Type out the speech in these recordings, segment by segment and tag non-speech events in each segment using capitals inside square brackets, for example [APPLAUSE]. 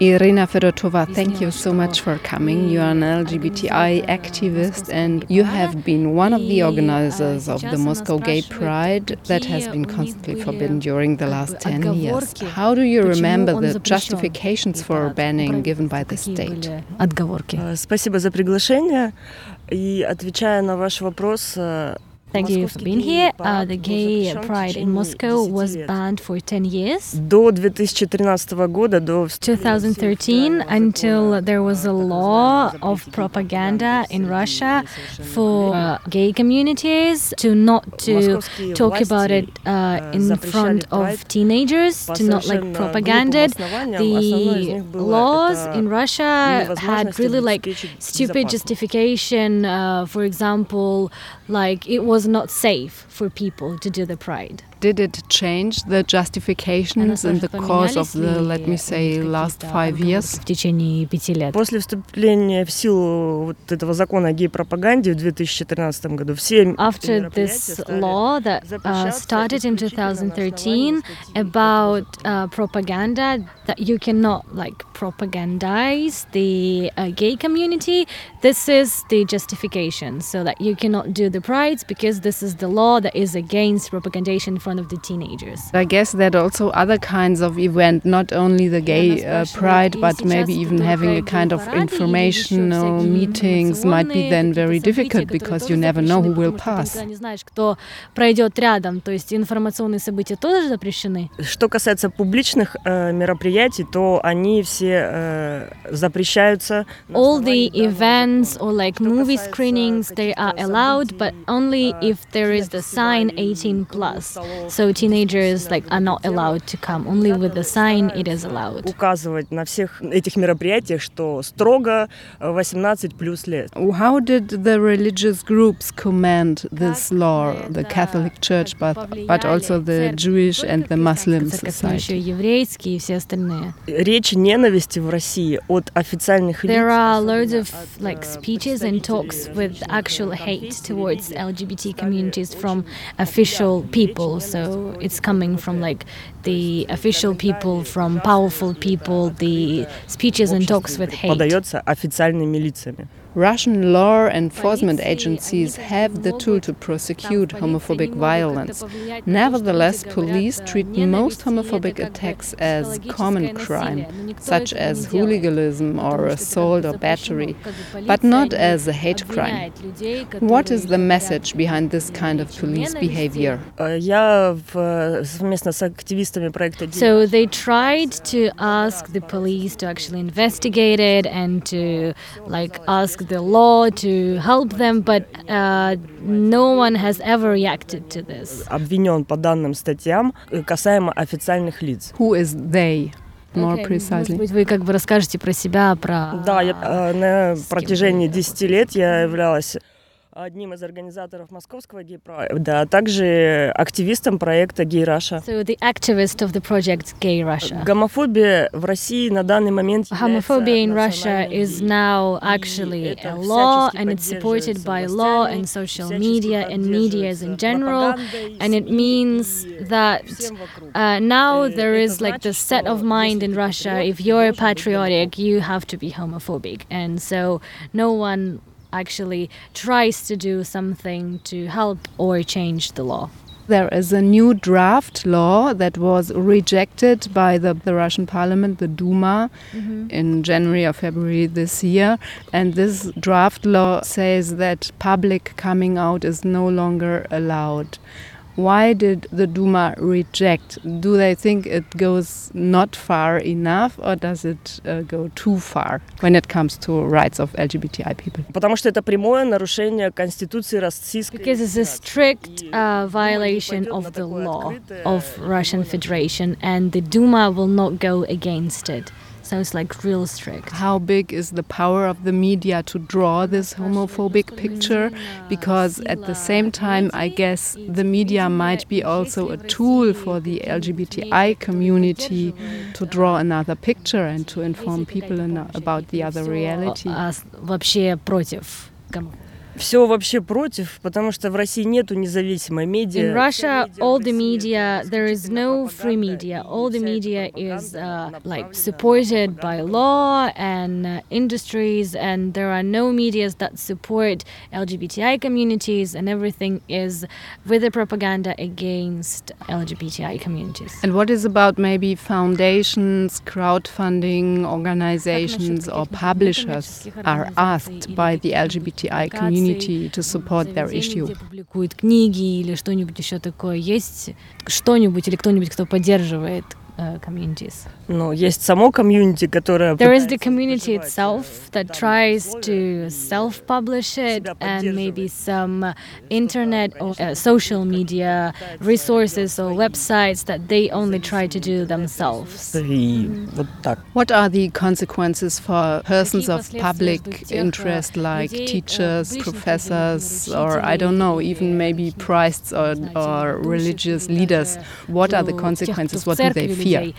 Irina Fedotova, thank you so much for coming. You are an LGBTI activist and you have been one of the organizers of the Moscow Gay Pride that has been constantly forbidden during the last 10 years. How do you remember the justifications for banning given by the state? Спасибо за приглашение. И отвечая на ваш вопрос, Thank you for being here. Uh, the gay pride in Moscow was banned for 10 years. До 2013 года, до 2013, until there was a law of propaganda in Russia for uh, gay communities to not to talk about it uh, in front of teenagers, to not like propaganda it. The laws in Russia had really like stupid justification. Uh, for example, like it was not safe for people to do the pride Did it change the justifications in the course of the, let me say, last five years? В течение пяти лет. После вступления в силу вот этого закона о гей-пропаганде в 2013 году все After this law that uh, started in 2013 about uh, propaganda that you cannot like propagandize the uh, gay community, this is the justification so that you cannot do the prides because this is the law that is against propagandation front of the teenagers. I guess that also other kinds of event, not only the gay uh, pride, but maybe even having a kind of informational meetings might be then very difficult because you never know who will pass. не знаешь, кто пройдет рядом, то есть информационные события тоже запрещены. Что касается публичных э, мероприятий, то они все э, запрещаются. All the events or like movie screenings, they are allowed, but only if there is the sign 18 plus. So teenagers like are not allowed to come. Only with the sign it is allowed. Указывать на всех этих мероприятиях, что строго 18 плюс лет. How did the religious groups command this law, the Catholic Church, but, but also the Jewish and the Muslim Церковь еще society? еврейские и все остальные. Речь ненависти в России от официальных лиц. There are loads of like speeches and talks with actual hate towards LGBT communities from official people. So it's coming from like the official people, from powerful people, the speeches and talks with hate. подается официальными лицами. Russian law enforcement agencies have the tool to prosecute homophobic violence. Nevertheless, police treat most homophobic attacks as common crime, such as hooliganism or assault or battery, but not as a hate crime. What is the message behind this kind of police behavior? So they tried to ask the police to actually investigate it and to like ask the law to help them, but uh, no one has ever reacted to this. обвинен по данным статьям э, касаемо официальных лиц. Who is they? More Okay, precisely. Может быть, вы как бы расскажете про себя, про... Да, я, э, на протяжении 10 лет я являлась одним из организаторов московского гей-прайда, а также активистом проекта «Гей Раша». So the activist of the project Gay Russia. Гомофобия в России на данный момент Homophobia in является Russia национальной is идеей. now И actually это a law всячески and it's supported поддерживается by law властями, and social всячески media and medias in поддерживается general. пропагандой, And it СМИ means и that всем вокруг. uh, now Э, there это is like the значит, set of что mind если in ты Russia патриот, if ты you're должен быть patriotic, you have to be homophobic. And so no one actually tries to do something to help or change the law. There is a new draft law that was rejected by the, the Russian parliament, the Duma, mm-hmm. in January or February this year. And this draft law says that public coming out is no longer allowed. Why did the Duma reject? Do they think it goes not far enough or does it uh, go too far when it comes to rights of LGBTI people? Because it's a strict uh, violation of the law of Russian Federation and the Duma will not go against it. So it's like real strict. How big is the power of the media to draw this homophobic picture? Because at the same time, I guess the media might be also a tool for the LGBTI community to draw another picture and to inform people about the other reality А с- вообще против гомофобии. Все вообще против, потому что в России нету независимой медиа. In Russia, all the media, there is no free media. All the media is uh, like supported by law and uh, industries, and there are no medias that support LGBTI communities, and everything is with the propaganda against LGBTI communities. And what is about maybe foundations, crowdfunding organizations, or publishers are asked by the LGBTI community to support their issue? публикуют книги или что-нибудь еще такое. Есть что-нибудь или кто-нибудь, кто поддерживает uh, communities? Ну, есть само комьюнити, которое... There is the community itself that tries to self-publish it and maybe some internet or uh, social media resources or websites that they only try to do themselves. И вот так. What are the consequences for persons of public interest like teachers, professors, or I don't know, even maybe priests or, or religious leaders? What are the consequences? What do they fear?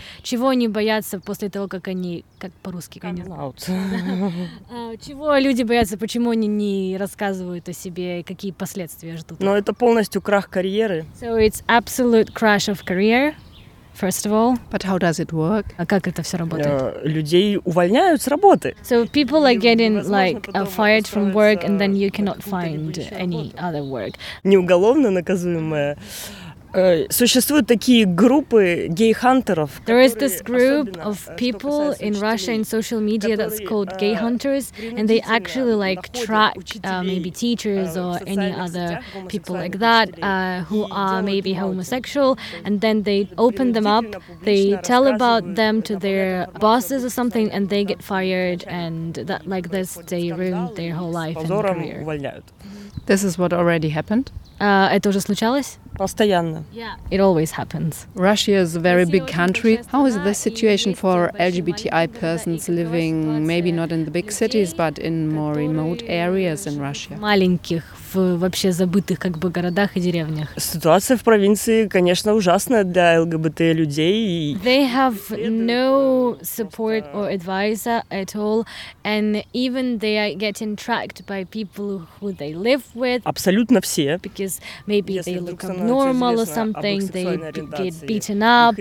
Боятся после того, как они, как по-русски, знаю. [LAUGHS] А, Чего люди боятся, почему они не рассказывают о себе, какие последствия ждут? Но это полностью крах карьеры. So it's absolute crash of career, first of all. But how does it work? А как это все работает? Э, Людей увольняют с работы. So people are getting like uh, fired from work and then you cannot find any other work. Не уголовно наказуемое. Существуют такие группы гей-хантеров. There is this которые group особенно, of э, что people касается in Russia in учителей, social media that's которые, called gay э, hunters, and they принудительно actually like находят track uh, учителей, maybe teachers э, or в any социальных other сетях people like гомосексуальных that учителей uh, who и are делают maybe им аутинг. homosexual, and then they open them up, Принудительно, they публично tell about рассказывают, them to their направляют bosses or информацию something, and they get об fired, этом. and that like this Происходит they ruin скандал, their и whole с life and позором career. увольняют. This is what already happened. Uh, это уже случалось? Постоянно. It always happens. Russia is a very big country. How is the situation for LGBTI persons living maybe not in the big cities but in more remote areas in Russia? маленьких, в вообще забытых как бы городах и деревнях. Ситуация в провинции, конечно, ужасная для ЛГБТ-людей. They have no support or advisor at all, and even they are getting tracked by people who they live with Абсолютно все. because maybe Если they look abnormal or something, they get beaten up,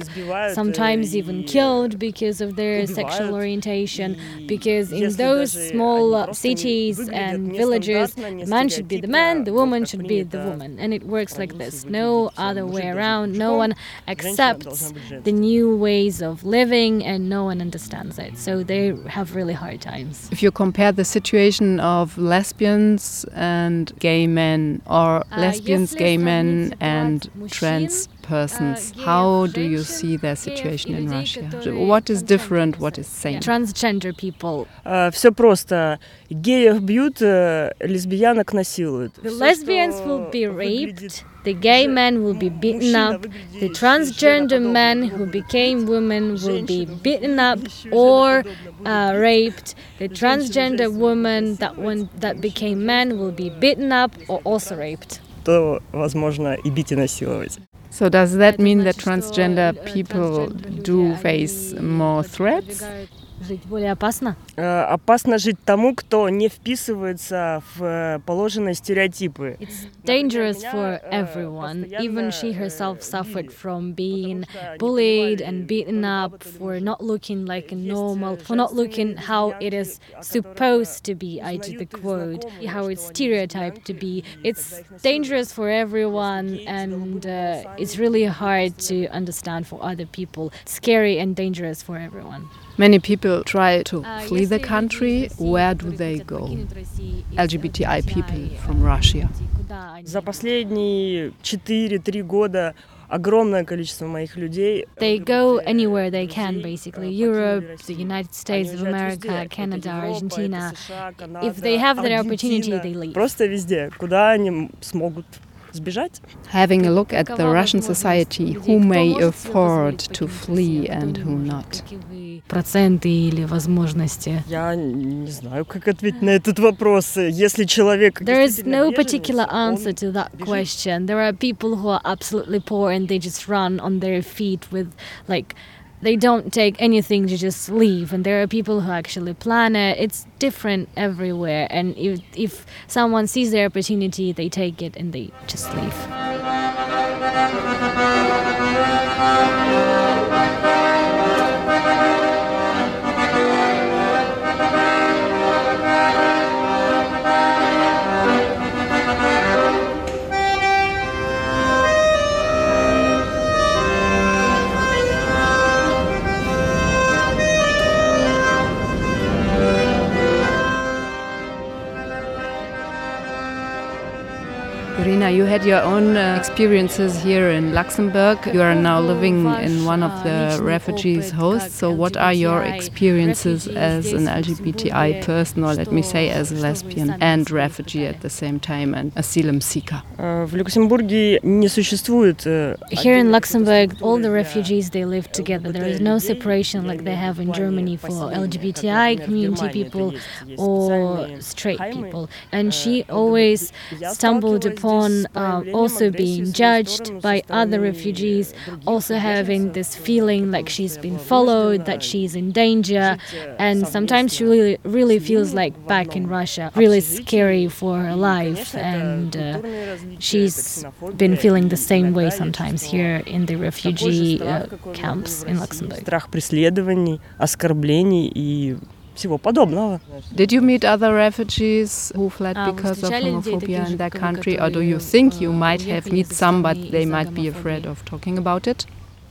sometimes э, even killed because of their sexual orientation. Because in those small uh, cities and villages, man should be the man, man, the woman should be the woman. And it works like this no other way around. No one accepts the new ways of living and no one understands it. So they have really hard times. If you compare the situation of lesbians and gay men, or uh, lesbians, gay men, and trans persons, геев, how do you женщин, see their геев situation и in людей, Russia? которые What is transgender different? What is persons. same? Transgender people. Все просто. Геев бьют, э, лесбиянок насилуют. The Всё, lesbians что will be выглядит raped. The gay же- men will be м- beaten мужчина up. The выглядящий transgender men женоподобным who будет became бить, women will be женщину, beaten up выглядящую or женоподобно uh, будет raped. The Женщину, transgender женщину woman that насиловать, one that мужчину, became men will be beaten up or also raped. то, возможно, и бить, и насиловать. So does that mean that transgender people do face more threats? продвигают Жить более опасно? Э, Опасно жить тому, кто не вписывается в э, положенные стереотипы. It's Например, dangerous меня, for э, everyone. постоянно, Even she э, herself suffered били, from being потому что не bullied понимали, and то ли beaten баба, up то ли for мужик. not looking like a Есть, normal, э, for not looking женственные how it лесбиянки, is о которых, supposed э, to be, I did the узнают их quote, знакомые, how что it's они stereotyped to лесбиянки, be. и тогда It's их насилуют. dangerous for everyone, гей с and голубыми uh, волосами, it's really hard если- to understand for other people. Scary and dangerous for everyone. Many people try to А flee the если люди country. из России, Where do которые they хотят go? покинуть Россию из LGBTI people LGBTI, from Russia. куда они За последние 4-3 года огромное количество моих людей They go ЛГБТ anywhere they can, друзей, basically. э, покинули Europe, the Россию. United Они States of уезжают везде. America, Это Canada, Европа, Argentina. это США, Канада, If they have the opportunity, Аргентина. they leave. Просто везде. Куда они м- смогут сбежать? Having a look at the Какова Russian возможность society, людей, who кто may может себе afford позволить to покинуть flee Россию, а кто and не who может? not. Каковы проценты или возможности? Я не знаю, как ответить на этот вопрос. Если человек There is действительно no беженец, particular он answer to that бежит. question. There are people who are absolutely poor and they just run on their feet with like they don't take anything to just leave. And there are people who actually plan it. It's different everywhere. And if, if someone sees their opportunity they take it and they just leave had your own uh, experiences here in Luxembourg. You are now living in one of the refugees' hosts. So, what are your experiences as an LGBTI person, or let me say as a lesbian and refugee at the same time, and asylum seeker? Here in Luxembourg, all the refugees they live together. There is no separation like they have in Germany for LGBTI community people or straight people. And she always stumbled upon. Uh, uh, also being judged by other refugees, also having this feeling like she's been followed, that she's in danger, and sometimes she really, really feels like back in Russia, really scary for her life, and uh, she's been feeling the same way sometimes here in the refugee uh, camps in Luxembourg Страх преследований, оскорблений и всего подобного. Did you meet other refugees who fled because of homophobia in their country, or do you think you might have met some, but they might be afraid of talking about it?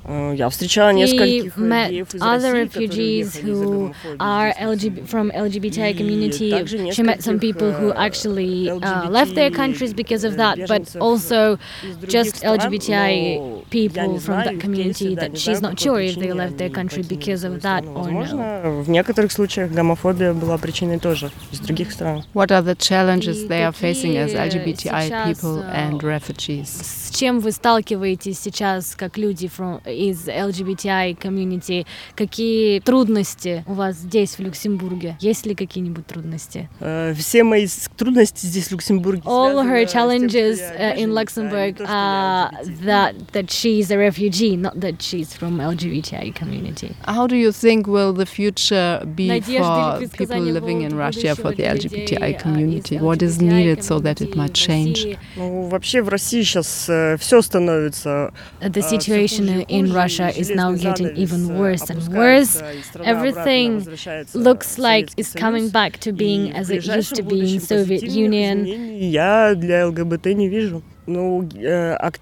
Я встречала нескольких met other refugees who are LGB from LGBTI community. She met some people who actually uh, left their countries because of that, but also just LGBTI people from that community that she's not sure if they left their country because of that or no. В некоторых случаях гомофобия была причиной тоже из других стран. What are the challenges they are facing as LGBTI people and refugees? С чем вы сталкиваетесь сейчас как люди from из LGBTI community. Какие трудности у вас здесь, в Люксембурге? Есть ли какие-нибудь трудности? Все мои трудности здесь, в Люксембурге, All her challenges uh, in Luxembourg are that, that she's a refugee, not that she's from LGBTI community. How do you think will the future be for people living in Russia, for the LGBTI community? What is needed so that it might change? Ну, вообще в России сейчас все становится The situation in Russia is now getting even worse and worse. Everything looks like it's coming back to being as it used to be in Soviet Union. Я для ЛГБТ не вижу. Ну,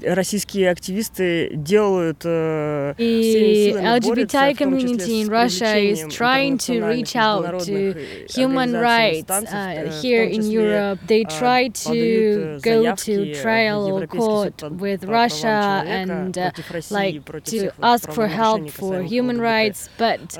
российские активисты делают The LGBTI community in Russia is trying to reach out to human rights uh, here in Europe. They try to go to trial or court with Russia and uh, like to ask for help for human rights, but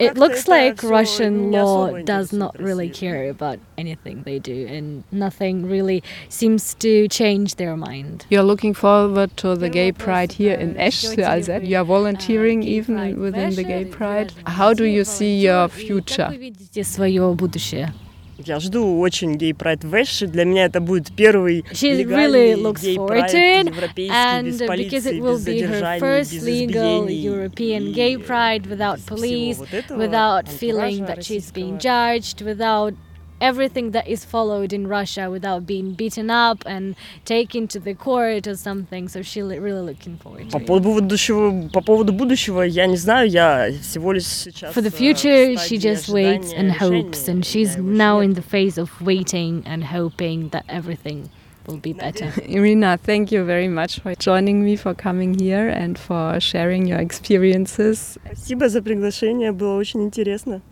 it looks like Russian law does not really care about anything they do, and nothing really seems to change their mind. You're looking forward to the gay pride here in Esch, Alzette. You are volunteering even within the gay pride. How do you see your future? Я жду очень гей прайд в Эше. Для меня это будет первый She really looks forward to it, and because it will be her first legal European gay pride without police, without feeling that she's being judged, without everything that is followed in Russia without being beaten up and taken to the court or something. So she's really looking forward to по поводу будущего, по поводу будущего, я не знаю, я всего лишь сейчас. For the future, she just waits and hopes, and she's now in the phase of waiting and hoping that everything will be better. [LAUGHS] Irina, thank you very much for joining me, for coming here and for sharing your experiences. Спасибо за приглашение, было очень интересно.